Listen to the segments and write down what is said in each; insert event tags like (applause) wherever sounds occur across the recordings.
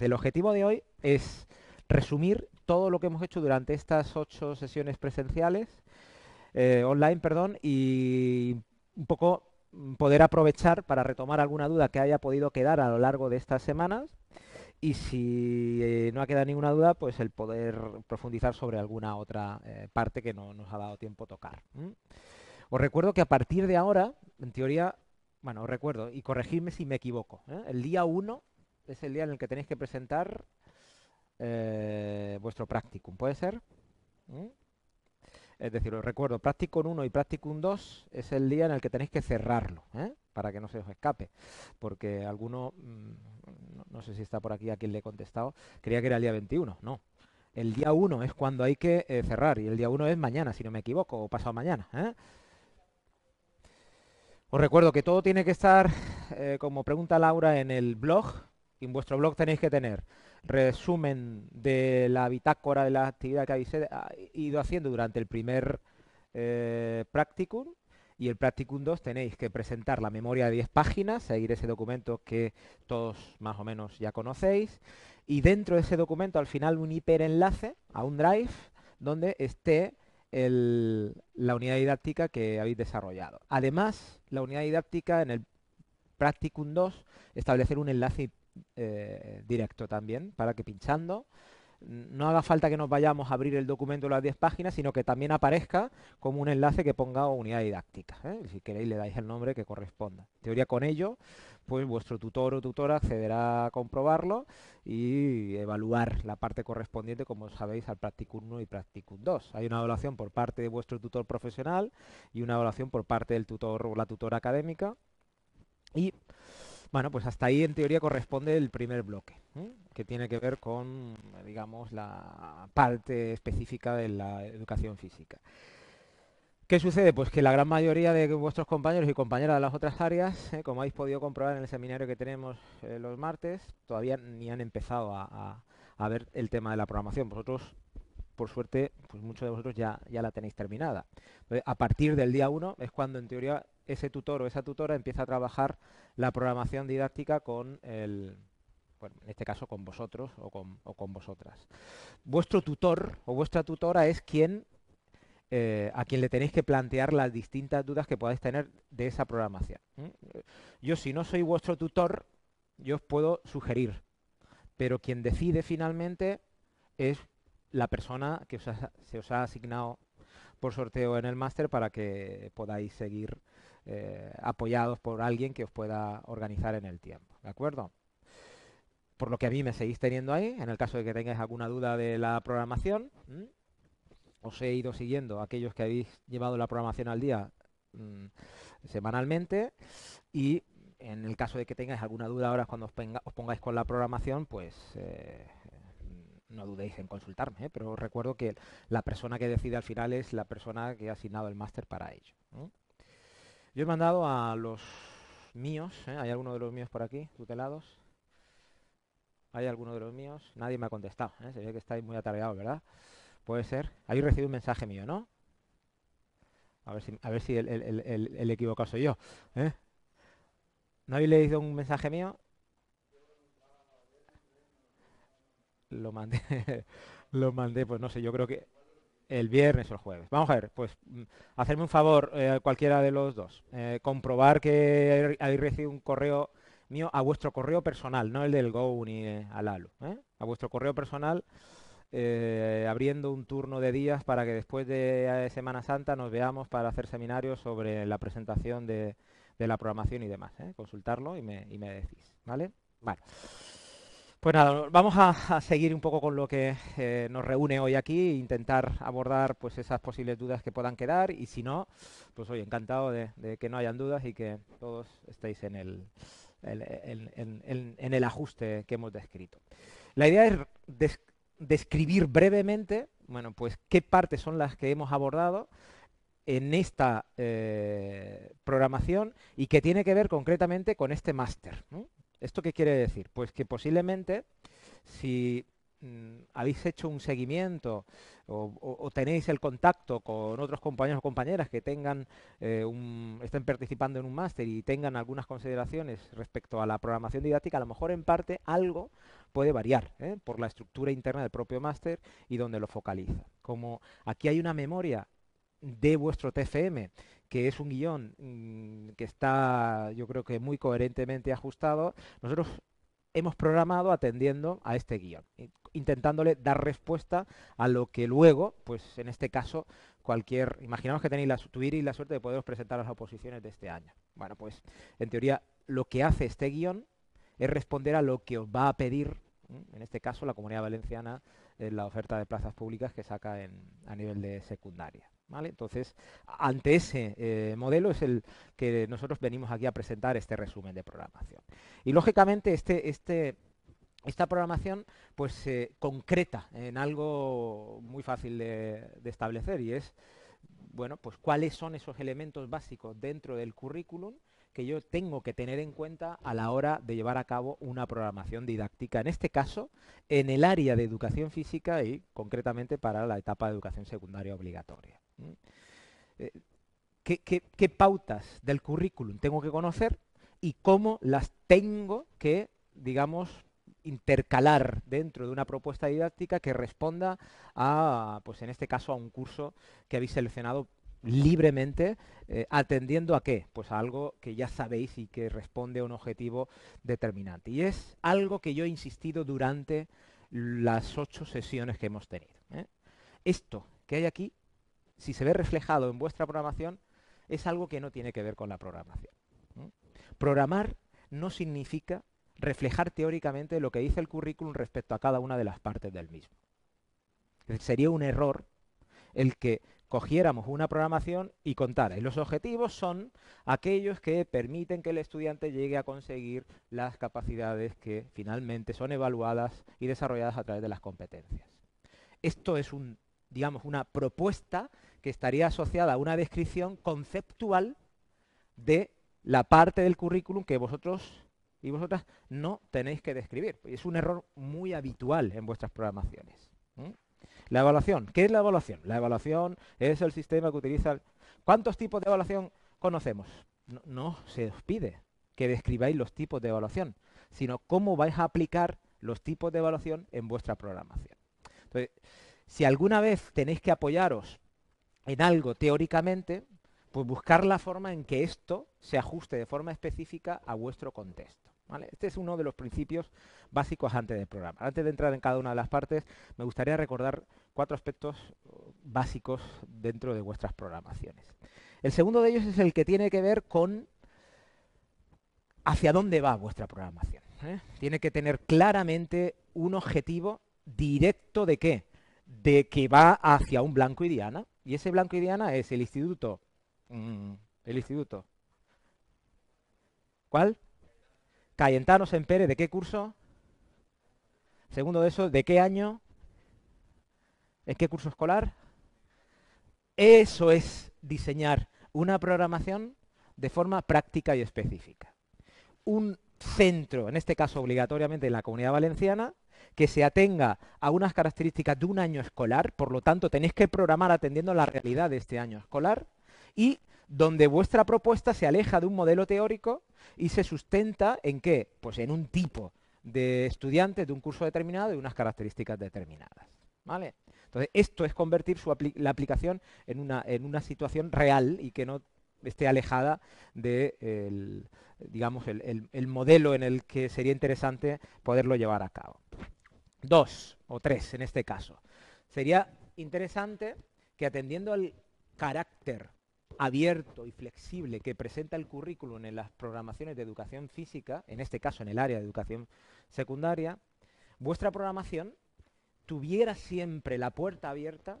El objetivo de hoy es resumir todo lo que hemos hecho durante estas ocho sesiones presenciales, eh, online, perdón, y un poco poder aprovechar para retomar alguna duda que haya podido quedar a lo largo de estas semanas y si eh, no ha quedado ninguna duda, pues el poder profundizar sobre alguna otra eh, parte que no nos ha dado tiempo tocar. Os recuerdo que a partir de ahora, en teoría, bueno, os recuerdo, y corregidme si me equivoco, el día 1 es el día en el que tenéis que presentar vuestro practicum, ¿puede ser? Es decir, os recuerdo, Practicum 1 y Practicum 2 es el día en el que tenéis que cerrarlo, ¿eh? para que no se os escape. Porque alguno, mm, no, sé si está por aquí a quien le he contestado, creía que era el día 21. No. El día 1 es cuando hay que eh, cerrar y el día 1 es mañana, si no me equivoco, o pasado mañana. ¿eh? Os recuerdo que todo tiene que estar, como pregunta Laura, en el blog. En vuestro blog tenéis que tener resumen de la bitácora de la actividad que habéis eh, ido haciendo durante el primer eh, practicum y el practicum 2 tenéis que presentar la memoria de 10 páginas, seguir ese documento que todos más o menos ya conocéis y dentro de ese documento al final un hiperenlace a un drive donde esté la unidad didáctica que habéis desarrollado. Además, la unidad didáctica en el Practicum 2 establecer un enlace eh, directo también, para que pinchando no haga falta que nos vayamos a abrir el documento de las 10 páginas, sino que también aparezca como un enlace que ponga unidad didáctica. ¿eh? Si queréis le dais el nombre que corresponda. En teoría con ello, pues vuestro tutor o tutora accederá a comprobarlo y evaluar la parte correspondiente, como sabéis, al Practicum 1 y Practicum 2. Hay una evaluación por parte de vuestro tutor profesional y una evaluación por parte del tutor o la tutora académica. Y bueno, pues hasta ahí en teoría corresponde el primer bloque, que tiene que ver con, digamos, la parte específica de la educación física. ¿Qué sucede? Pues que la gran mayoría de vuestros compañeros y compañeras de las otras áreas, ¿eh? como habéis podido comprobar en el seminario que tenemos eh, los martes, todavía ni han empezado a, ver el tema de la programación. Vosotros, por suerte, pues muchos de vosotros ya, ya la tenéis terminada. a partir del día 1 es cuando en teoría ese tutor o esa tutora empieza a trabajar la programación didáctica con el, bueno, en este caso con vosotros o con, vosotras. Vuestro tutor o vuestra tutora es quien eh, a quien le tenéis que plantear las distintas dudas que podáis tener de esa programación. Yo si no soy vuestro tutor, yo os puedo sugerir, pero quien decide finalmente es la persona que se os ha asignado por sorteo en el máster para que podáis seguir eh, apoyados por alguien que os pueda organizar en el tiempo. ¿De acuerdo? Por lo que a mí me seguís teniendo ahí, en el caso de que tengáis alguna duda de la programación, os he ido siguiendo aquellos que habéis llevado la programación al día mm, semanalmente y en el caso de que tengáis alguna duda ahora cuando os, pongáis con la programación, pues eh, no dudéis en consultarme, ¿eh? pero recuerdo que la persona que decide al final es la persona que ha asignado el máster para ello. Yo he mandado a los míos, ¿eh? ¿hay alguno de los míos por aquí, tutelados? ¿Hay alguno de los míos? Nadie me ha contestado, ¿eh? se ve que estáis muy atareados, ¿verdad? Puede ser. Habéis recibido un mensaje mío, ¿no? A ver si, a ver si el, el, equivocado soy yo. ¿No habéis leído un mensaje mío? Lo mandé, (laughs) lo mandé, pues no sé, yo creo que el viernes o el jueves. Vamos a ver, pues mm, hacerme un favor eh, cualquiera de los dos. Eh, comprobar que habéis recibido un correo mío a vuestro correo personal, no el del Go ni al ALU. ¿eh? A vuestro correo personal, abriendo un turno de días para que después de Semana Santa nos veamos para hacer seminarios sobre la presentación de, la programación y demás. Consultarlo y me, y me decís. ¿Vale? Vale. Pues nada, vamos a, seguir un poco con lo que eh, nos reúne hoy aquí e intentar abordar pues esas posibles dudas que puedan quedar y si no, pues hoy encantado de, que no hayan dudas y que todos estéis en el, ajuste que hemos descrito. La idea es describir brevemente, bueno, pues qué partes son las que hemos abordado en esta eh, programación y que tiene que ver concretamente con este máster. ¿Esto qué quiere decir? Pues que posiblemente si mm, habéis hecho un seguimiento o, tenéis el contacto con otros compañeros o compañeras que tengan eh, estén participando en un máster y tengan algunas consideraciones respecto a la programación didáctica, a lo mejor en parte algo puede variar ¿eh? por la estructura interna del propio máster y donde lo focaliza. Como aquí hay una memoria de vuestro TFM, que es un guion mm, que está, yo creo que muy coherentemente ajustado, nosotros hemos programado atendiendo a este guion, intentándole dar respuesta a lo que luego, pues en este caso, cualquier, imaginaos que tenéis la, y la suerte de poderos presentar las oposiciones de este año. Bueno, pues en teoría lo que hace este guion es responder a lo que os va a pedir, en este caso la Comunidad Valenciana, en la oferta de plazas públicas que saca a nivel de secundaria. Entonces, ante ese eh, modelo es el que nosotros venimos aquí a presentar este resumen de programación. Y lógicamente este, este, esta programación pues se concreta en algo muy fácil de, de, establecer y es bueno, pues cuáles son esos elementos básicos dentro del currículum que yo tengo que tener en cuenta a la hora de llevar a cabo una programación didáctica, en este caso en el área de educación física y concretamente para la etapa de educación secundaria obligatoria. Eh, ¿qué, pautas del currículum tengo que conocer y cómo las tengo que, digamos, intercalar dentro de una propuesta didáctica que responda a, pues en este caso, a un curso que habéis seleccionado libremente, eh, atendiendo a qué? Pues a algo que ya sabéis y que responde a un objetivo determinante. Y es algo que yo he insistido durante las ocho sesiones que hemos tenido. ¿eh? Esto que hay aquí si se ve reflejado en vuestra programación, es algo que no tiene que ver con la programación. Programar no significa reflejar teóricamente lo que dice el currículum respecto a cada una de las partes del mismo. sería un error el que cogiéramos una programación y contara. Y los objetivos son aquellos que permiten que el estudiante llegue a conseguir las capacidades que finalmente son evaluadas y desarrolladas a través de las competencias. Esto es un, digamos, una propuesta que estaría asociada a una descripción conceptual de la parte del currículum que vosotros y vosotras no tenéis que describir. Es un error muy habitual en vuestras programaciones. La evaluación. ¿Qué es la evaluación? La evaluación es el sistema que utiliza... ¿Cuántos tipos de evaluación conocemos? No, no se os pide que describáis los tipos de evaluación, sino cómo vais a aplicar los tipos de evaluación en vuestra programación. Entonces, si alguna vez tenéis que apoyaros en algo teóricamente, pues buscar la forma en que esto se ajuste de forma específica a vuestro contexto. Este es uno de los principios básicos antes del programa. Antes de entrar en cada una de las partes, me gustaría recordar cuatro aspectos uh, básicos dentro de vuestras programaciones. El segundo de ellos es el que tiene que ver con hacia dónde va vuestra programación. ¿eh? Tiene que tener claramente un objetivo directo de qué? De que va hacia un blanco y diana, y ese blanco y diana es el instituto. Mm, el instituto. ¿Cuál? Cayentano Sempere, ¿de qué curso? Segundo de eso, ¿de qué año? ¿En qué curso escolar? Eso es diseñar una programación de forma práctica y específica. Un centro, en este caso obligatoriamente en la comunidad valenciana, que se atenga a unas características de un año escolar, por lo tanto tenéis que programar atendiendo a la realidad de este año escolar, y donde vuestra propuesta se aleja de un modelo teórico y se sustenta en qué? Pues en un tipo de estudiante de un curso determinado y unas características determinadas. ¿Vale? Entonces, esto es convertir la aplicación en una, situación real y que no esté alejada de digamos, el modelo en el que sería interesante poderlo llevar a cabo dos o tres en este caso. Sería interesante que atendiendo al carácter abierto y flexible que presenta el currículum en las programaciones de educación física, en este caso en el área de educación secundaria, vuestra programación tuviera siempre la puerta abierta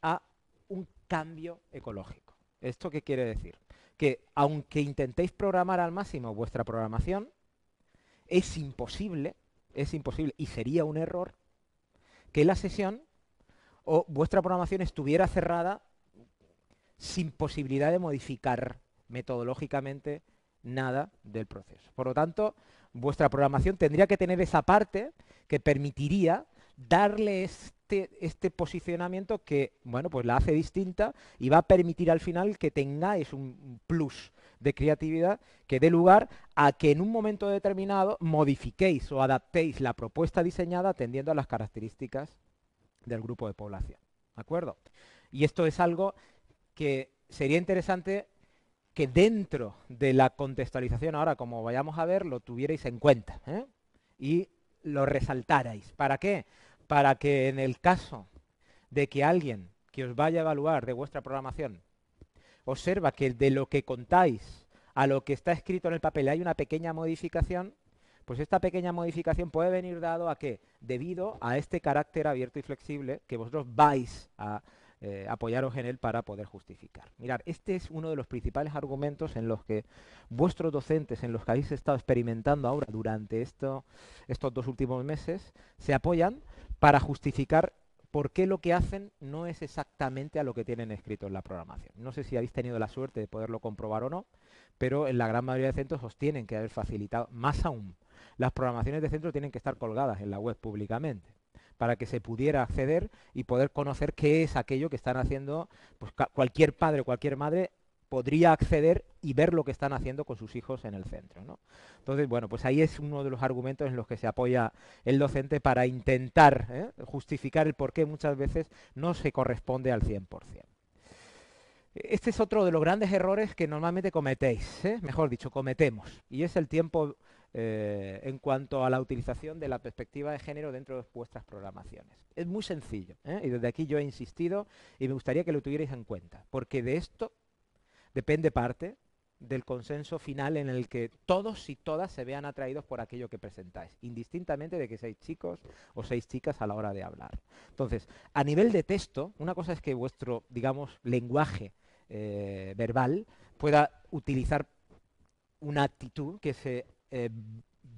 a un cambio ecológico. ¿Esto qué quiere decir? Que aunque intentéis programar al máximo vuestra programación, es imposible es imposible y sería un error que la sesión o vuestra programación estuviera cerrada sin posibilidad de modificar metodológicamente nada del proceso. Por lo tanto, vuestra programación tendría que tener esa parte que permitiría darle este, este posicionamiento que, bueno, pues la hace distinta y va a permitir al final que tengáis un plus de creatividad que dé lugar a que en un momento determinado modifiquéis o adaptéis la propuesta diseñada atendiendo a las características del grupo de población. ¿De acuerdo? Y esto es algo que sería interesante que dentro de la contextualización, ahora como vayamos a ver, lo tuvierais en cuenta ¿eh? y lo resaltarais. ¿Para qué? Para que en el caso de que alguien que os vaya a evaluar de vuestra programación observa que de lo que contáis a lo que está escrito en el papel hay una pequeña modificación, pues esta pequeña modificación puede venir dado a que, debido a este carácter abierto y flexible, que vosotros vais a eh, apoyaros en él para poder justificar. Mirar, este es uno de los principales argumentos en los que vuestros docentes, en los que habéis estado experimentando ahora durante esto, estos dos últimos meses, se apoyan para justificar por qué lo que hacen no es exactamente a lo que tienen escrito en la programación. No sé si habéis tenido la suerte de poderlo comprobar o no, pero en la gran mayoría de centros os tienen que haber facilitado, más aún, las programaciones de centro tienen que estar colgadas en la web públicamente para que se pudiera acceder y poder conocer qué es aquello que están haciendo, pues cualquier padre o cualquier madre podría acceder y ver lo que están haciendo con sus hijos en el centro. Entonces, bueno, pues ahí es uno de los argumentos en los que se apoya el docente para intentar ¿eh? justificar el por qué muchas veces no se corresponde al 100%. Este es otro de los grandes errores que normalmente cometéis, ¿eh? mejor dicho, cometemos, y es el tiempo eh, en cuanto a la utilización de la perspectiva de género dentro de vuestras programaciones. Es muy sencillo, y desde aquí yo he insistido y me gustaría que lo tuvierais en cuenta, porque de esto depende parte del consenso final en el que todos y todas se vean atraídos por aquello que presentáis, indistintamente de que seáis chicos o seis chicas a la hora de hablar. Entonces, a nivel de texto, una cosa es que vuestro, digamos, lenguaje eh, verbal pueda utilizar una actitud que se eh,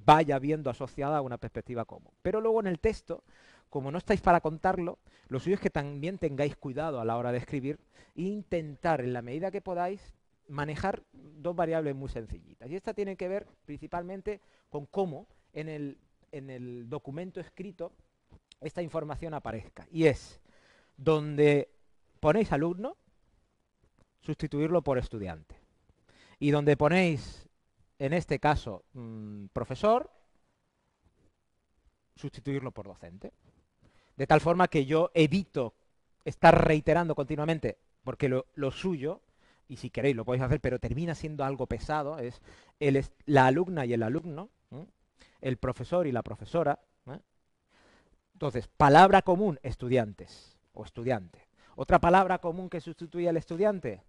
vaya viendo asociada a una perspectiva común. Pero luego en el texto, como no estáis para contarlo, lo suyo es que también tengáis cuidado a la hora de escribir e intentar, en la medida que podáis, manejar dos variables muy sencillitas. Y esta tiene que ver principalmente con cómo en el, en el documento escrito esta información aparezca. Y es donde ponéis alumno, sustituirlo por estudiante. Y donde ponéis en este caso mm, profesor, sustituirlo por docente. De tal forma que yo evito estar reiterando continuamente, porque lo, suyo, y si queréis lo podéis hacer, pero termina siendo algo pesado, es la alumna y el alumno, el profesor y la profesora. Entonces, palabra común, estudiantes o estudiante. Otra palabra común que sustituye al estudiante,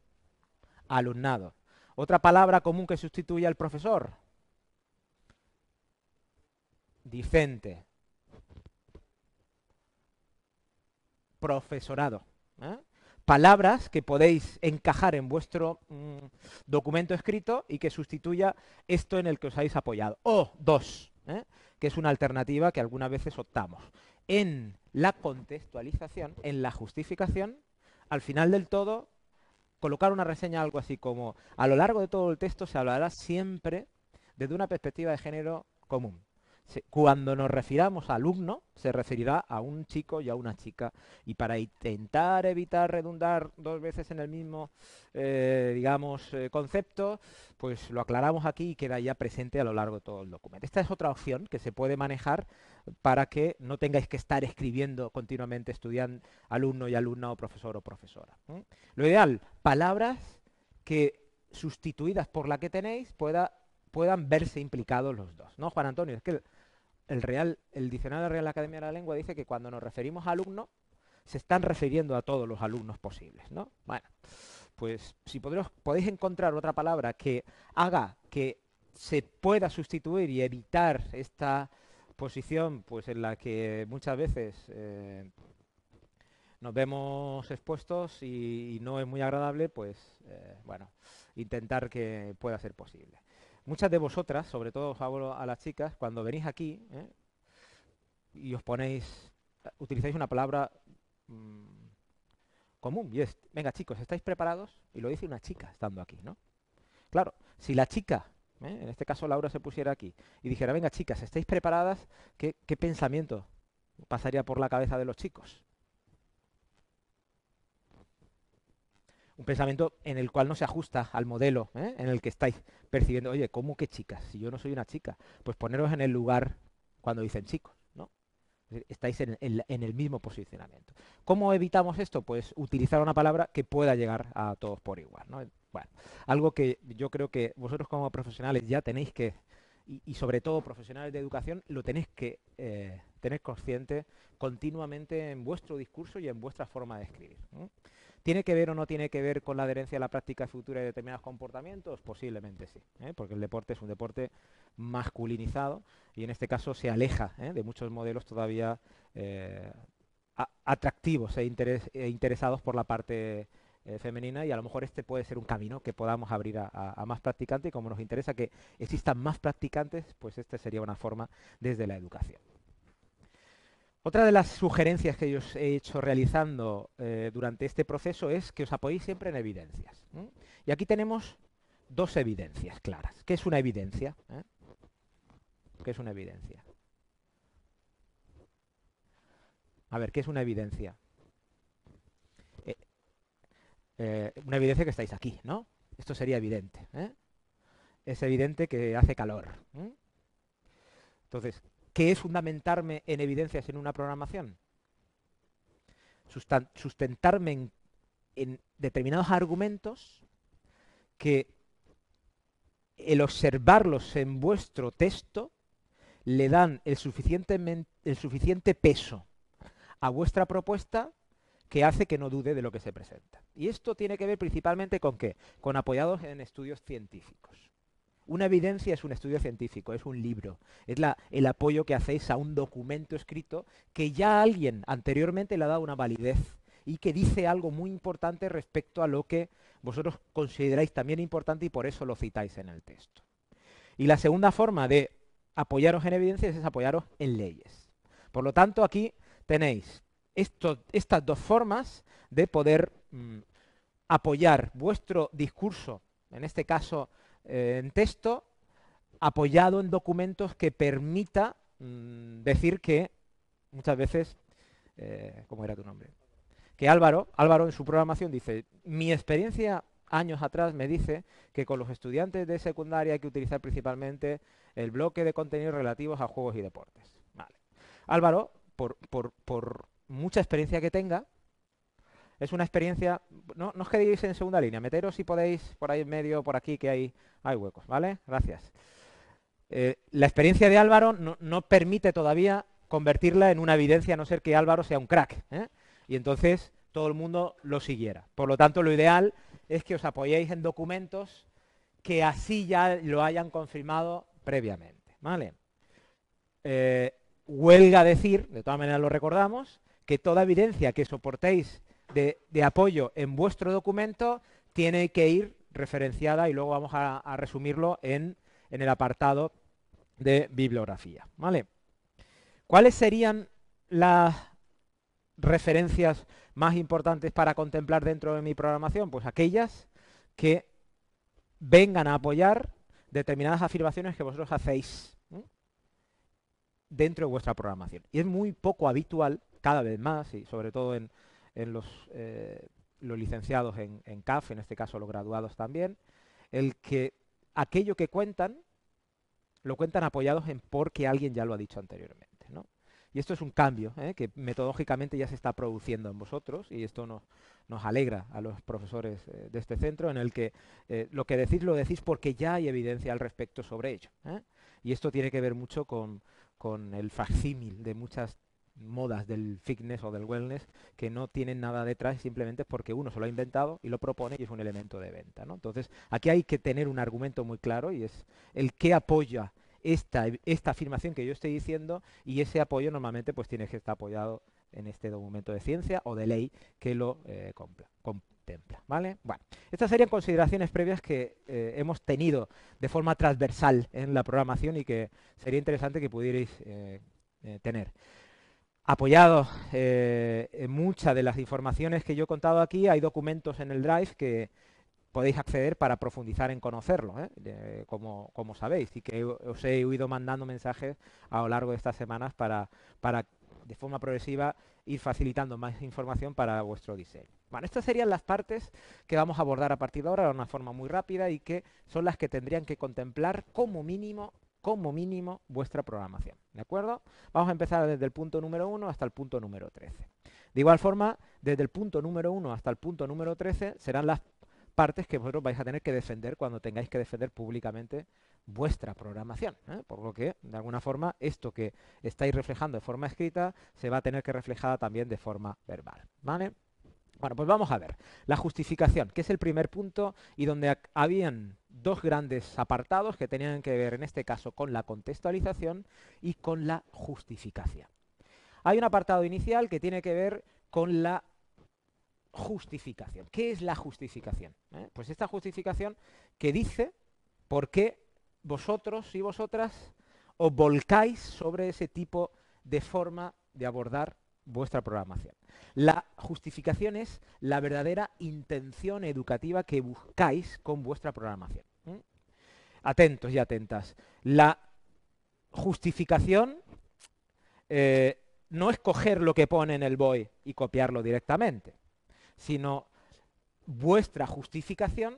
alumnado. Otra palabra común que sustituye al profesor. Dicente. Profesorado. ¿eh? Palabras que podéis encajar en vuestro mm, documento escrito y que sustituya esto en el que os habéis apoyado. O dos, ¿eh? que es una alternativa que algunas veces optamos. En la contextualización, en la justificación, al final del todo colocar una reseña algo así como, a lo largo de todo el texto se hablará siempre desde una perspectiva de género común. Cuando nos refiramos a alumno, se referirá a un chico y a una chica. Y para intentar evitar redundar dos veces en el mismo, eh, digamos, eh, concepto, pues lo aclaramos aquí y queda ya presente a lo largo de todo el documento. Esta es otra opción que se puede manejar para que no tengáis que estar escribiendo continuamente estudiante, alumno y alumna o profesor o profesora. Lo ideal, palabras que sustituidas por la que tenéis pueda, puedan verse implicados los dos. ¿No, Juan Antonio? Es que el, Real, el Diccionario de la Real Academia de la Lengua dice que cuando nos referimos a alumno, se están refiriendo a todos los alumnos posibles. ¿no? Bueno, pues si podéis encontrar otra palabra que haga que se pueda sustituir y evitar esta posición pues en la que muchas veces eh, nos vemos expuestos y, no es muy agradable, pues eh, bueno, intentar que pueda ser posible. Muchas de vosotras, sobre todo os hablo a las chicas, cuando venís aquí ¿eh? y os ponéis, utilizáis una palabra mm, común y es, venga chicos, ¿estáis preparados? Y lo dice una chica estando aquí, ¿no? Claro, si la chica ¿eh? en este caso Laura se pusiera aquí y dijera, venga chicas, ¿estáis preparadas? ¿Qué, pensamiento pasaría por la cabeza de los chicos? Un pensamiento en el cual no se ajusta al modelo ¿eh? en el que estáis percibiendo, oye, ¿cómo que chicas? Si yo no soy una chica, pues poneros en el lugar cuando dicen chicos, ¿no? Estáis en, el mismo posicionamiento. ¿Cómo evitamos esto? Pues utilizar una palabra que pueda llegar a todos por igual, ¿no? Bueno, algo que yo creo que vosotros como profesionales ya tenéis que, y, sobre todo profesionales de educación, lo tenéis que eh, tener consciente continuamente en vuestro discurso y en vuestra forma de escribir. ¿Tiene que ver o no tiene que ver con la adherencia a la práctica futura de determinados comportamientos? Posiblemente sí, ¿eh? porque el deporte es un deporte masculinizado y en este caso se aleja ¿eh? de muchos modelos todavía eh, atractivos e, e, interesados por la parte femenina y a lo mejor este puede ser un camino que podamos abrir a, más practicantes y como nos interesa que existan más practicantes, pues este sería una forma desde la educación. Otra de las sugerencias que yo os he hecho realizando eh, durante este proceso es que os apoyéis siempre en evidencias. Y aquí tenemos dos evidencias claras. ¿Qué es una evidencia? ¿Eh? ¿Qué es una evidencia? A ver, ¿qué es una evidencia? Eh, una evidencia que estáis aquí, ¿no? Esto sería evidente. Es evidente que hace calor. Entonces, ¿Qué es fundamentarme en evidencias en una programación? sustentarme en, determinados argumentos que el observarlos en vuestro texto le dan el, el suficiente peso a vuestra propuesta que hace que no dude de lo que se presenta. Y esto tiene que ver principalmente con qué? Con apoyados en estudios científicos. Una evidencia es un estudio científico, es un libro, es la, el apoyo que hacéis a un documento escrito que ya alguien anteriormente le ha dado una validez y que dice algo muy importante respecto a lo que vosotros consideráis también importante y por eso lo citáis en el texto. Y la segunda forma de apoyaros en evidencias es apoyaros en leyes. Por lo tanto, aquí tenéis estas dos formas de poder mm, apoyar vuestro discurso, en este caso eh, en texto apoyado en documentos que permita mm, decir que muchas veces, eh, ¿cómo era tu nombre? Que Álvaro, Álvaro en su programación dice, mi experiencia años atrás me dice que con los estudiantes de secundaria hay que utilizar principalmente el bloque de contenidos relativos a juegos y deportes. Álvaro, por, por mucha experiencia que tenga, es una experiencia, no, os quedéis en segunda línea, meteros si podéis por ahí en medio, por aquí, que hay, hay huecos, ¿vale? Gracias. Eh, la experiencia de Álvaro no, permite todavía convertirla en una evidencia, a no ser que Álvaro sea un crack, ¿eh? y entonces todo el mundo lo siguiera. Por lo tanto, lo ideal es que os apoyéis en documentos que así ya lo hayan confirmado previamente, ¿vale? Eh, huelga decir, de todas maneras lo recordamos, que toda evidencia que soportéis de, apoyo en vuestro documento tiene que ir referenciada y luego vamos a, resumirlo en, el apartado de bibliografía. ¿vale? ¿Cuáles serían las referencias más importantes para contemplar dentro de mi programación? Pues aquellas que vengan a apoyar determinadas afirmaciones que vosotros hacéis dentro de vuestra programación. Y es muy poco habitual, cada vez más, y sobre todo en, en los, eh, los licenciados en, CAF, en este caso los graduados también, el que aquello que cuentan, lo cuentan apoyados en porque alguien ya lo ha dicho anteriormente. Y esto es un cambio ¿eh? que metodológicamente ya se está produciendo en vosotros y esto nos, nos alegra a los profesores eh, de este centro en el que lo que decís lo decís porque ya hay evidencia al respecto sobre ello. Y esto tiene que ver mucho con, con el facsímil de muchas modas del fitness o del wellness que no tienen nada detrás simplemente porque uno se lo ha inventado y lo propone y es un elemento de venta. ¿no? Entonces, aquí hay que tener un argumento muy claro y es el que apoya esta, esta afirmación que yo estoy diciendo y ese apoyo normalmente pues tiene que estar apoyado en este documento de ciencia o de ley que lo eh, contempla. ¿vale? Bueno, estas serían consideraciones previas que eh, hemos tenido de forma transversal en la programación y que sería interesante que pudierais eh, tener apoyado eh, en muchas de las informaciones que yo he contado aquí. Hay documentos en el Drive que podéis acceder para profundizar en conocerlo, ¿eh? como, sabéis, y que os he ido mandando mensajes a lo largo de estas semanas para, para de forma progresiva ir facilitando más información para vuestro diseño. Bueno, estas serían las partes que vamos a abordar a partir de ahora de una forma muy rápida y que son las que tendrían que contemplar como mínimo como mínimo vuestra programación. ¿De acuerdo? Vamos a empezar desde el punto número 1 hasta el punto número 13. De igual forma, desde el punto número 1 hasta el punto número 13 serán las partes que vosotros vais a tener que defender cuando tengáis que defender públicamente vuestra programación. ¿eh? Por lo que, de alguna forma, esto que estáis reflejando de forma escrita se va a tener que reflejar también de forma verbal. ¿Vale? Bueno, pues vamos a ver. La justificación, que es el primer punto y donde habían dos grandes apartados que tenían que ver, en este caso, con la contextualización y con la justificación. Hay un apartado inicial que tiene que ver con la justificación. ¿Qué es la justificación? ¿Eh? Pues esta justificación que dice por qué vosotros y vosotras os volcáis sobre ese tipo de forma de abordar vuestra programación. La justificación es la verdadera intención educativa que buscáis con vuestra programación. Atentos y atentas. La justificación eh, no es coger lo que pone en el BOE y copiarlo directamente, sino vuestra justificación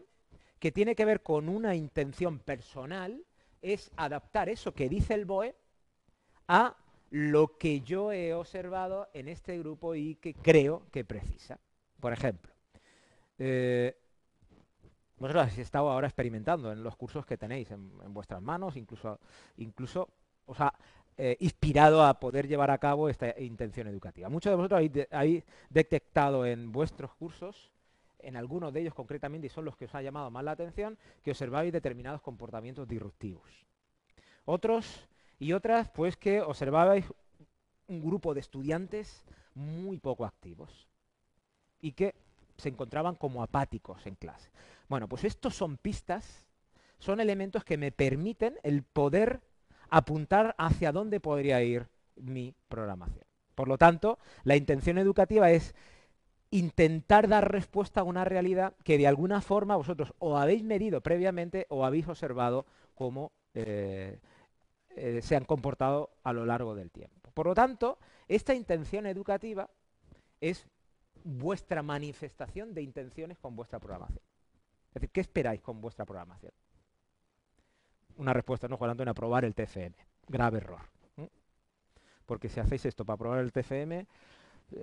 que tiene que ver con una intención personal, es adaptar eso que dice el BOE a lo que yo he observado en este grupo y que creo que precisa. Por ejemplo, eh, vosotros habéis estado ahora experimentando en los cursos que tenéis en, vuestras manos, incluso, incluso os ha eh, inspirado a poder llevar a cabo esta intención educativa. Muchos de vosotros habéis detectado en vuestros cursos en algunos de ellos concretamente, y son los que os ha llamado más la atención, que observáis determinados comportamientos disruptivos. Otros y otras, pues que observabais un grupo de estudiantes muy poco activos y que se encontraban como apáticos en clase. Bueno, pues estos son pistas, son elementos que me permiten el poder apuntar hacia dónde podría ir mi programación. Por lo tanto, la intención educativa es intentar dar respuesta a una realidad que de alguna forma vosotros o habéis medido previamente o habéis observado cómo eh, eh, se han comportado a lo largo del tiempo. Por lo tanto, esta intención educativa es vuestra manifestación de intenciones con vuestra programación. Es decir, ¿qué esperáis con vuestra programación? Una respuesta, no, Juan Antonio, aprobar el TFM. Grave error. Porque si hacéis esto para aprobar el TFM,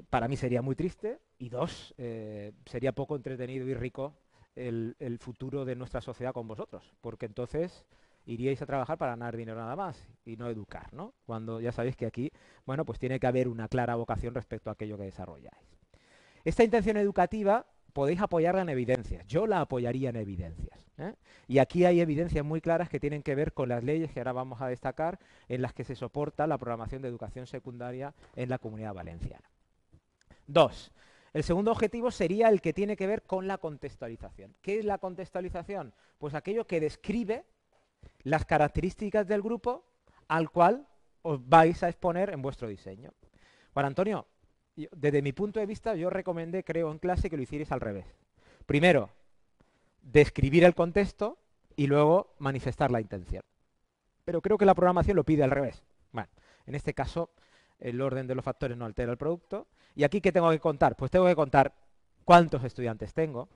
para mí sería muy triste y dos, eh, sería poco entretenido y rico el, futuro de nuestra sociedad con vosotros, porque entonces iríais a trabajar para ganar dinero nada más y no educar, ¿no? Cuando ya sabéis que aquí, bueno, pues tiene que haber una clara vocación respecto a aquello que desarrolláis. Esta intención educativa podéis apoyarla en evidencias. Yo la apoyaría en evidencias. ¿eh? Y aquí hay evidencias muy claras que tienen que ver con las leyes que ahora vamos a destacar en las que se soporta la programación de educación secundaria en la comunidad valenciana. Dos, el segundo objetivo sería el que tiene que ver con la contextualización. ¿Qué es la contextualización? Pues aquello que describe las características del grupo al cual os vais a exponer en vuestro diseño. Juan Antonio, desde mi punto de vista, yo recomendé, creo, en clase que lo hicierais al revés. Primero, describir el contexto y luego manifestar la intención. Pero creo que la programación lo pide al revés. Bueno, en este caso, el orden de los factores no altera el producto. ¿Y aquí qué tengo que contar? Pues tengo que contar cuántos estudiantes tengo,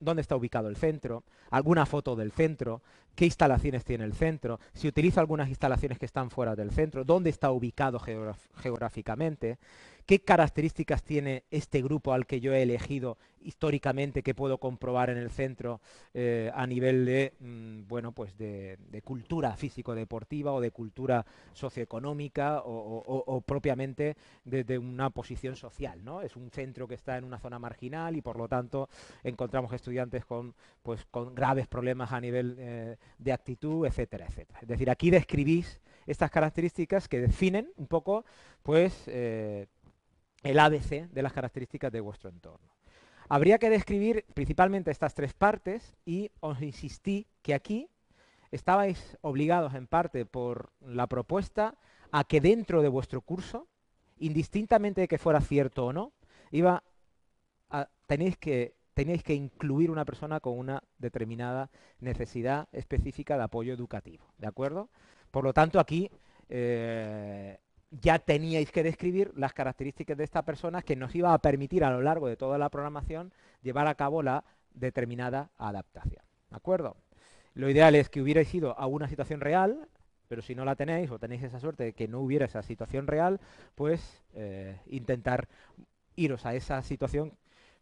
dónde está ubicado el centro, alguna foto del centro, qué instalaciones tiene el centro, si utilizo algunas instalaciones que están fuera del centro, dónde está ubicado geográficamente, qué características tiene este grupo al que yo he elegido históricamente que puedo comprobar en el centro eh, a nivel de, mm, bueno, pues de, cultura físico-deportiva o de cultura socioeconómica o, propiamente desde una posición social. ¿no? Es un centro que está en una zona marginal y por lo tanto encontramos estudiantes con, pues, con graves problemas a nivel eh, de actitud, etcétera, etcétera. Es decir, aquí describís estas características que definen un poco pues, eh, el ABC de las características de vuestro entorno. Habría que describir principalmente estas tres partes y os insistí que aquí estabais obligados en parte por la propuesta a que dentro de vuestro curso, indistintamente de que fuera cierto o no, iba tenéis, que, tenéis que incluir una persona con una determinada necesidad específica de apoyo educativo. ¿De acuerdo? Por lo tanto, aquí eh, ya teníais que describir las características de esta persona que nos iba a permitir a lo largo de toda la programación llevar a cabo la determinada adaptación. ¿De acuerdo? Lo ideal es que hubierais ido a una situación real, pero si no la tenéis o tenéis esa suerte de que no hubiera esa situación real, pues eh, intentar iros a esa situación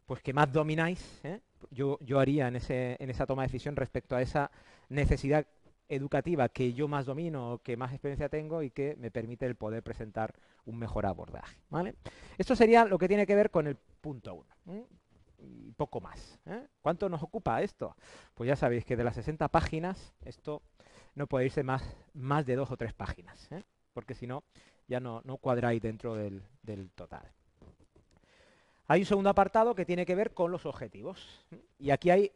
pues que más domináis. ¿eh? Yo, yo haría en, ese, en esa toma de decisión respecto a esa necesidad educativa que yo más domino, que más experiencia tengo y que me permite el poder presentar un mejor abordaje. ¿vale? Esto sería lo que tiene que ver con el punto 1. Y poco más. ¿eh? ¿Cuánto nos ocupa esto? Pues ya sabéis que de las 60 páginas, esto no puede irse más, más de dos o tres páginas, ¿eh? porque si no, ya no, no cuadráis dentro del, del total. Hay un segundo apartado que tiene que ver con los objetivos. Y aquí hay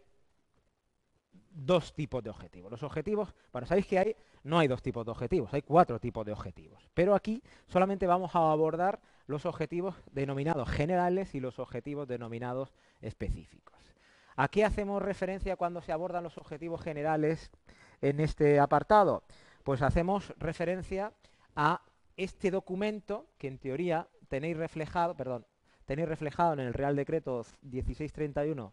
dos tipos de objetivos. Los objetivos, bueno, sabéis que hay, no hay dos tipos de objetivos, hay cuatro tipos de objetivos. Pero aquí solamente vamos a abordar los objetivos denominados generales y los objetivos denominados específicos. ¿A qué hacemos referencia cuando se abordan los objetivos generales en este apartado? Pues hacemos referencia a este documento que en teoría tenéis reflejado, perdón, tenéis reflejado en el Real Decreto 1631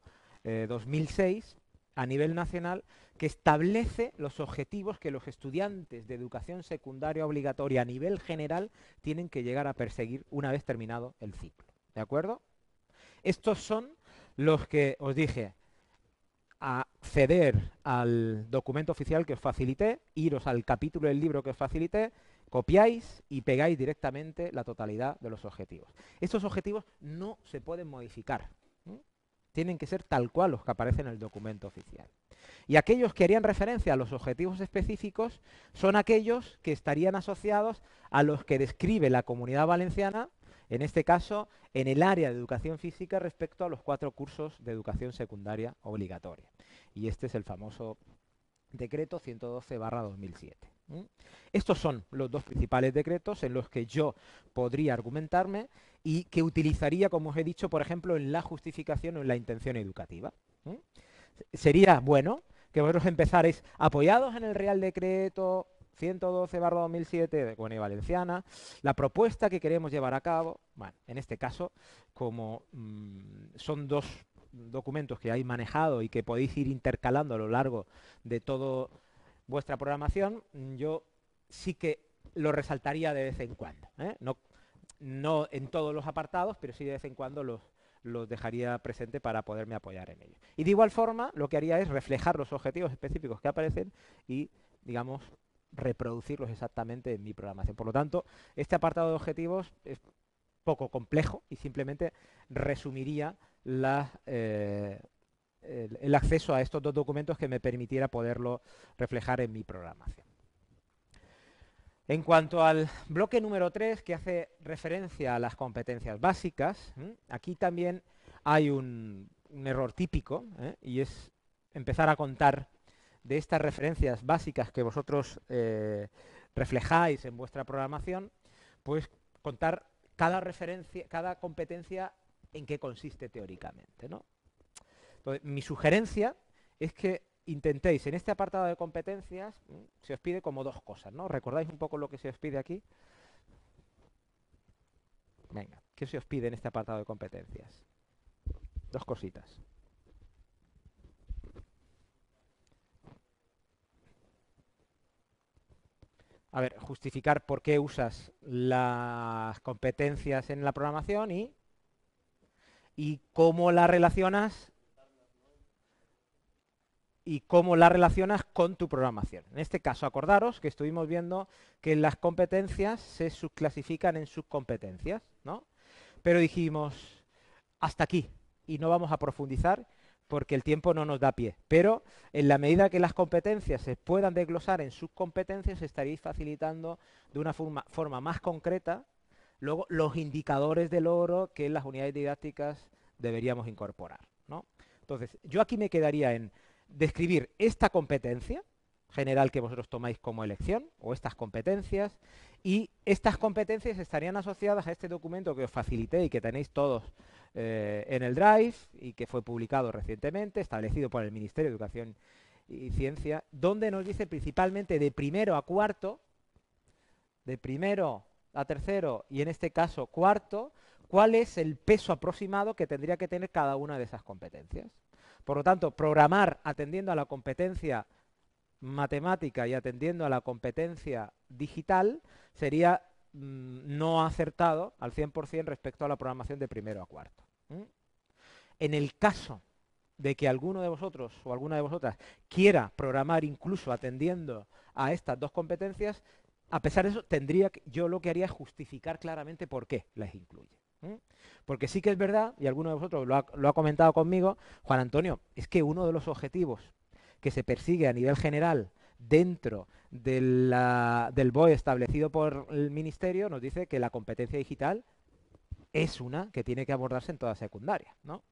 2006 a nivel nacional que establece los objetivos que los estudiantes de educación secundaria obligatoria a nivel general tienen que llegar a perseguir una vez terminado el ciclo. ¿De acuerdo? Estos son los que os dije, acceder al documento oficial que os facilité, iros al capítulo del libro que os facilité, copiáis y pegáis directamente la totalidad de los objetivos. Estos objetivos no se pueden modificar tienen que ser tal cual los que aparecen en el documento oficial. Y aquellos que harían referencia a los objetivos específicos son aquellos que estarían asociados a los que describe la comunidad valenciana, en este caso en el área de educación física respecto a los cuatro cursos de educación secundaria obligatoria. Y este es el famoso decreto 112-2007. Estos son los dos principales decretos en los que yo podría argumentarme y que utilizaría, como os he dicho, por ejemplo, en la justificación o en la intención educativa. Sería bueno que vosotros empezarais apoyados en el Real Decreto 112-2007 de Comunidad Valenciana, la propuesta que queremos llevar a cabo, bueno, en este caso, como mm, son dos documentos que hay manejado y que podéis ir intercalando a lo largo de todo vuestra programación, mm, yo sí que lo resaltaría de vez en cuando. ¿eh? No, no en todos los apartados, pero sí de vez en cuando los, los dejaría presente para poderme apoyar en ellos. Y de igual forma, lo que haría es reflejar los objetivos específicos que aparecen y, digamos, reproducirlos exactamente en mi programación. Por lo tanto, este apartado de objetivos es poco complejo y simplemente resumiría la, eh, el, acceso a estos dos documentos que me permitiera poderlo reflejar en mi programación. En cuanto al bloque número 3, que hace referencia a las competencias básicas, aquí también hay un, error típico, ¿eh? y es empezar a contar de estas referencias básicas que vosotros eh, reflejáis en vuestra programación, pues contar cada referencia, cada competencia en qué consiste teóricamente. ¿no? Mi sugerencia es que intentéis en este apartado de competencias, se os pide como dos cosas, ¿no? ¿Recordáis un poco lo que se os pide aquí? Venga, ¿qué se os pide en este apartado de competencias? Dos cositas. A ver, justificar por qué usas las competencias en la programación y, y cómo las relacionas y cómo la relacionas con tu programación. En este caso, acordaros que estuvimos viendo que las competencias se subclasifican en subcompetencias, ¿no? Pero dijimos, hasta aquí, y no vamos a profundizar porque el tiempo no nos da pie. Pero en la medida que las competencias se puedan desglosar en subcompetencias, estaréis facilitando de una forma, forma más concreta luego los indicadores de logro que en las unidades didácticas deberíamos incorporar. ¿no? Entonces, yo aquí me quedaría en describir esta competencia general que vosotros tomáis como elección, o estas competencias, y estas competencias estarían asociadas a este documento que os facilité y que tenéis todos eh, en el Drive y que fue publicado recientemente, establecido por el Ministerio de Educación y Ciencia, donde nos dice principalmente de primero a cuarto, de primero a tercero y en este caso cuarto, cuál es el peso aproximado que tendría que tener cada una de esas competencias. Por lo tanto, programar atendiendo a la competencia matemática y atendiendo a la competencia digital sería mm, no acertado al 100% respecto a la programación de primero a cuarto. En el caso de que alguno de vosotros o alguna de vosotras quiera programar incluso atendiendo a estas dos competencias, a pesar de eso, tendría yo lo que haría es justificar claramente por qué las incluye. Porque sí que es verdad, y alguno de vosotros lo ha, comentado conmigo, Juan Antonio, es que uno de los objetivos que se persigue a nivel general dentro del BOE establecido por el Ministerio nos dice que la competencia digital es una que tiene que abordarse en toda secundaria. ¿no?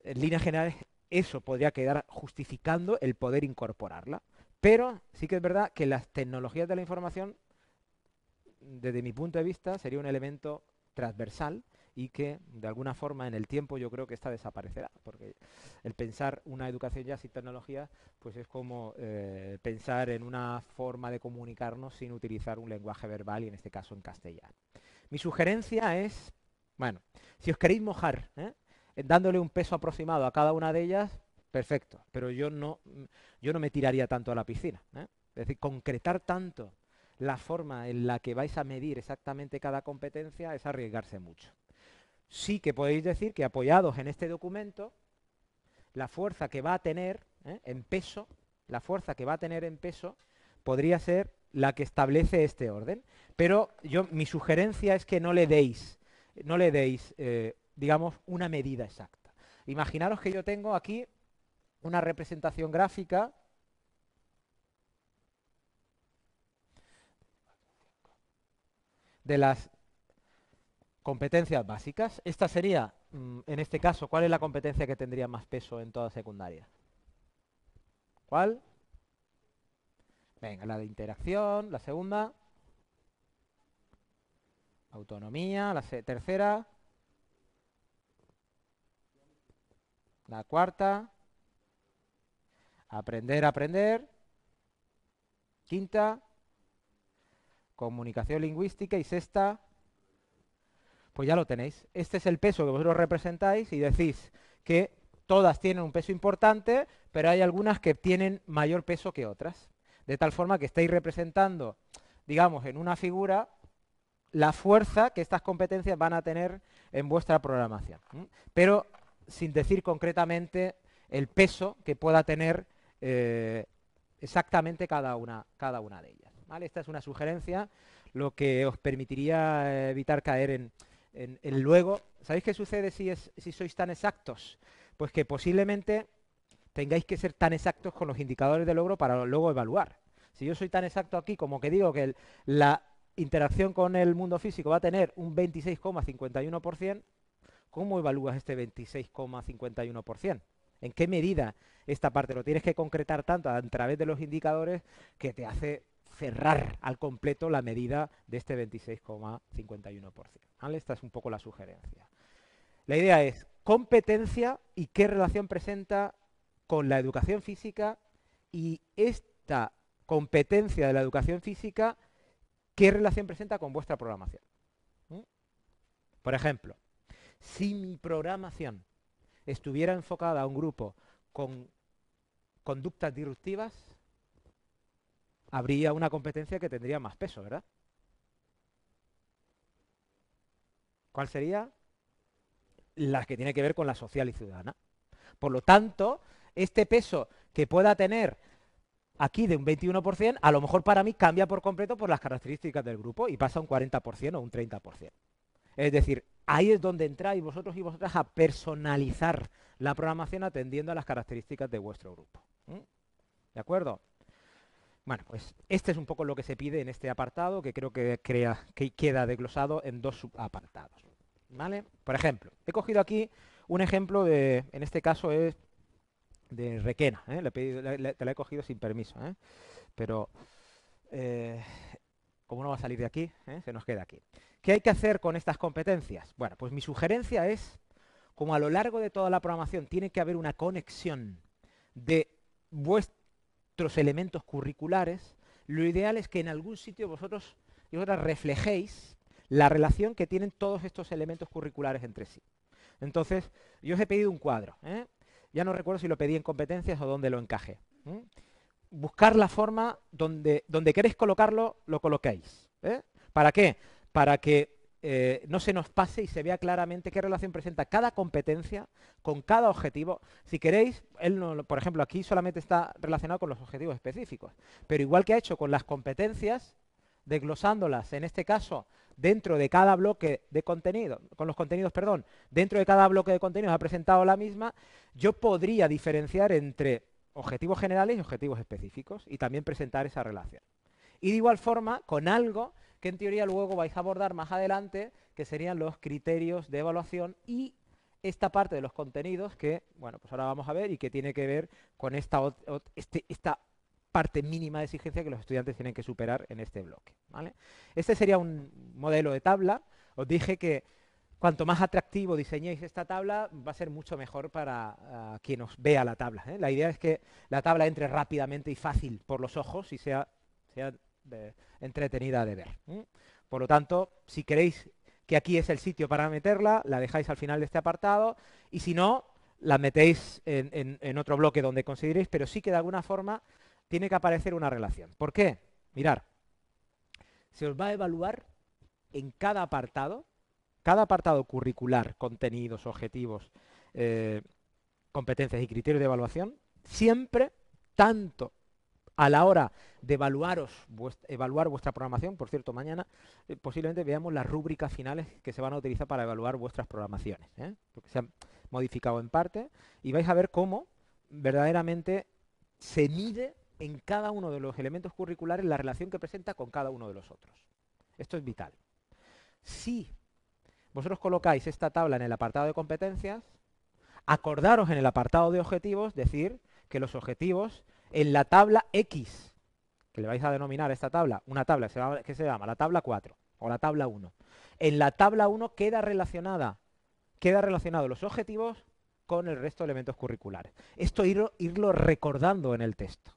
En líneas generales, eso podría quedar justificando el poder incorporarla. Pero sí que es verdad que las tecnologías de la información, desde mi punto de vista, sería un elemento transversal y que de alguna forma en el tiempo yo creo que esta desaparecerá, porque el pensar una educación ya sin tecnología pues es como eh, pensar en una forma de comunicarnos sin utilizar un lenguaje verbal y en este caso en castellano. Mi sugerencia es, bueno, si os queréis mojar, ¿eh? dándole un peso aproximado a cada una de ellas, perfecto, pero yo no, yo no me tiraría tanto a la piscina. ¿eh? Es decir, concretar tanto la forma en la que vais a medir exactamente cada competencia es arriesgarse mucho sí que podéis decir que apoyados en este documento, la fuerza que va a tener ¿eh? en peso, la fuerza que va a tener en peso, podría ser la que establece este orden. Pero yo, mi sugerencia es que no le deis, no le deis, eh, digamos, una medida exacta. Imaginaros que yo tengo aquí una representación gráfica de las Competencias básicas. Esta sería, mm, en este caso, ¿cuál es la competencia que tendría más peso en toda secundaria? ¿Cuál? Venga, la de interacción, la segunda. Autonomía, la tercera. La cuarta. Aprender, aprender. Quinta. Comunicación lingüística. Y sexta, pues ya lo tenéis. Este es el peso que vosotros representáis y decís que todas tienen un peso importante, pero hay algunas que tienen mayor peso que otras. De tal forma que estáis representando, digamos, en una figura la fuerza que estas competencias van a tener en vuestra programación. Pero sin decir concretamente el peso que pueda tener eh, exactamente cada una, cada una de ellas. Esta es una sugerencia, lo que os permitiría evitar caer en, en, luego, ¿sabéis qué sucede si, es, si sois tan exactos? Pues que posiblemente tengáis que ser tan exactos con los indicadores de logro para luego evaluar. Si yo soy tan exacto aquí como que digo que la interacción con el mundo físico va a tener un 26,51%, ¿cómo evalúas este 26,51%? ¿En qué medida esta parte lo tienes que concretar tanto a través de los indicadores que te hace cerrar al completo la medida de este 26,51%. Esta es un poco la sugerencia. La idea es competencia y qué relación presenta con la educación física y esta competencia de la educación física, qué relación presenta con vuestra programación. ¿Mm? Por ejemplo, si mi programación estuviera enfocada a un grupo con conductas disruptivas, habría una competencia que tendría más peso, ¿verdad? ¿Cuál sería? La que tiene que ver con la social y ciudadana. Por lo tanto, este peso que pueda tener aquí de un 21%, a lo mejor para mí cambia por completo por las características del grupo y pasa a un 40% o un 30%. Es decir, ahí es donde entráis vosotros y vosotras a personalizar la programación atendiendo a las características de vuestro grupo. ¿De acuerdo? Bueno, pues este es un poco lo que se pide en este apartado, que creo que, queda desglosado en dos subapartados. ¿Vale? Por ejemplo, he cogido aquí un ejemplo de, en este caso es de Requena, ¿eh? le te la he cogido sin permiso, ¿eh? pero eh, como no va a salir de aquí, se nos queda aquí. ¿Qué hay que hacer con estas competencias? Bueno, pues mi sugerencia es, como a lo largo de toda la programación tiene que haber una conexión de vuestra elementos curriculares, lo ideal es que en algún sitio vosotros y vosotras reflejéis la relación que tienen todos estos elementos curriculares entre sí. Entonces, yo os he pedido un cuadro. ¿eh? Ya no recuerdo si lo pedí en competencias o dónde lo encajé. Buscar la forma donde, donde queréis colocarlo, lo coloquéis. ¿eh? ¿Para qué? Para que eh, no se nos pase y se vea claramente qué relación presenta cada competencia con cada objetivo. Si queréis, él no, por ejemplo, aquí solamente está relacionado con los objetivos específicos, pero igual que ha hecho con las competencias, desglosándolas, en este caso, dentro de cada bloque de contenido, con los contenidos, perdón, dentro de cada bloque de contenidos ha presentado la misma, yo podría diferenciar entre objetivos generales y objetivos específicos y también presentar esa relación. Y de igual forma, con algo que en teoría luego vais a abordar más adelante, que serían los criterios de evaluación y esta parte de los contenidos que, bueno, pues ahora vamos a ver y que tiene que ver con esta, este, esta parte mínima de exigencia que los estudiantes tienen que superar en este bloque. ¿vale? Este sería un modelo de tabla. Os dije que cuanto más atractivo diseñéis esta tabla, va a ser mucho mejor para quien os vea la tabla. ¿eh? La idea es que la tabla entre rápidamente y fácil por los ojos y sea entretenida de ver. Por lo tanto, si queréis que aquí es el sitio para meterla, la dejáis al final de este apartado y si no, la metéis en, en otro bloque donde consideréis, pero sí que de alguna forma tiene que aparecer una relación. ¿Por qué? Mirar, se os va a evaluar en cada apartado, cada apartado curricular, contenidos, objetivos, eh, competencias y criterios de evaluación, siempre, tanto a la hora de evaluaros, evaluar vuestra programación, por cierto, mañana eh, posiblemente veamos las rúbricas finales que se van a utilizar para evaluar vuestras programaciones, ¿eh? porque se han modificado en parte, y vais a ver cómo verdaderamente se mide en cada uno de los elementos curriculares la relación que presenta con cada uno de los otros. Esto es vital. Si vosotros colocáis esta tabla en el apartado de competencias, acordaros en el apartado de objetivos decir que los objetivos en la tabla X, que le vais a denominar esta tabla, una tabla que se llama la tabla 4 o la tabla 1, en la tabla 1 queda relacionada, queda relacionado los objetivos con el resto de elementos curriculares. Esto irlo, recordando en el texto,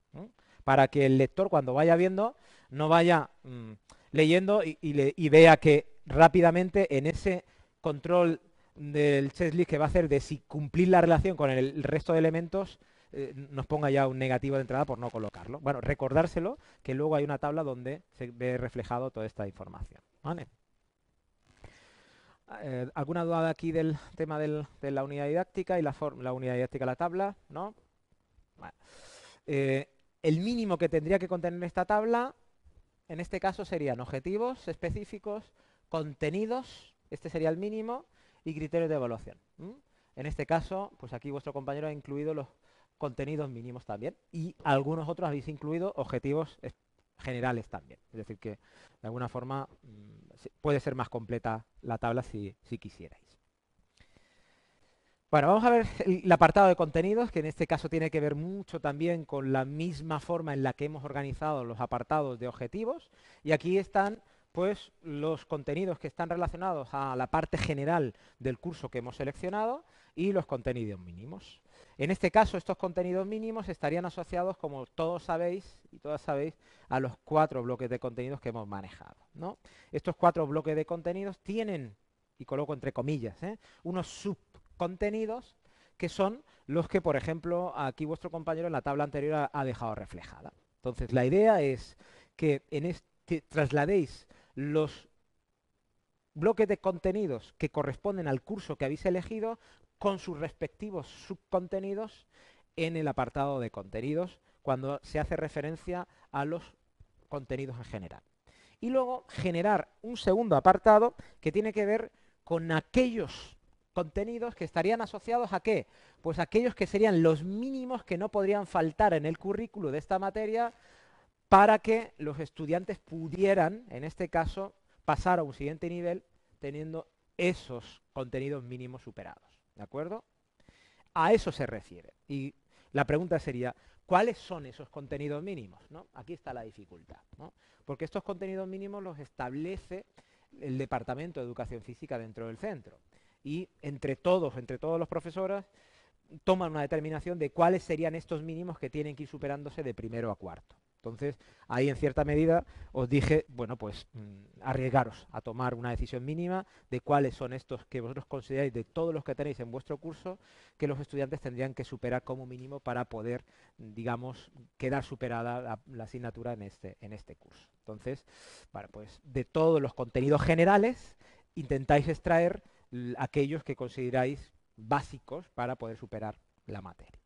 para que el lector cuando vaya viendo no vaya mm, leyendo y, vea que rápidamente en ese control del checklist que va a hacer de si cumplir la relación con el, resto de elementos eh, nos ponga ya un negativo de entrada por no colocarlo. Bueno, recordárselo que luego hay una tabla donde se ve reflejado toda esta información. ¿vale? Eh, ¿Alguna duda aquí del tema de la unidad didáctica y la, la unidad didáctica la tabla? ¿No? Eh, el mínimo que tendría que contener esta tabla, en este caso serían objetivos específicos, contenidos, este sería el mínimo, y criterios de evaluación. En este caso, pues aquí vuestro compañero ha incluido los contenidos mínimos también, y algunos otros habéis incluido objetivos generales también. Es decir, que de alguna forma mm, puede ser más completa la tabla si, quisierais. Bueno, vamos a ver el, apartado de contenidos, que en este caso tiene que ver mucho también con la misma forma en la que hemos organizado los apartados de objetivos. Y aquí están pues los contenidos que están relacionados a la parte general del curso que hemos seleccionado y los contenidos mínimos. En este caso, estos contenidos mínimos estarían asociados, como todos sabéis y todas sabéis, a los cuatro bloques de contenidos que hemos manejado. ¿no? Estos cuatro bloques de contenidos tienen, y coloco entre comillas, ¿eh? unos subcontenidos que son los que, por ejemplo, aquí vuestro compañero en la tabla anterior ha, dejado reflejada. Entonces, la idea es que en este, trasladéis los bloques de contenidos que corresponden al curso que habéis elegido con sus respectivos subcontenidos en el apartado de contenidos cuando se hace referencia a los contenidos en general. Y luego generar un segundo apartado que tiene que ver con aquellos contenidos que estarían asociados a qué? Pues aquellos que serían los mínimos que no podrían faltar en el currículo de esta materia para que los estudiantes pudieran, en este caso, pasar a un siguiente nivel teniendo esos contenidos mínimos superados. ¿De acuerdo? A eso se refiere. Y la pregunta sería, ¿cuáles son esos contenidos mínimos? ¿no? Aquí está la dificultad. ¿no? Porque estos contenidos mínimos los establece el Departamento de Educación Física dentro del centro. Y entre todos, entre todos los profesores, toman una determinación de cuáles serían estos mínimos que tienen que ir superándose de primero a cuarto. Entonces, ahí en cierta medida os dije, bueno, pues mm, arriesgaros a tomar una decisión mínima de cuáles son estos que vosotros consideráis de todos los que tenéis en vuestro curso que los estudiantes tendrían que superar como mínimo para poder, digamos, quedar superada la, asignatura en este, en este curso. Entonces, bueno, pues de todos los contenidos generales intentáis extraer aquellos que consideráis básicos para poder superar la materia.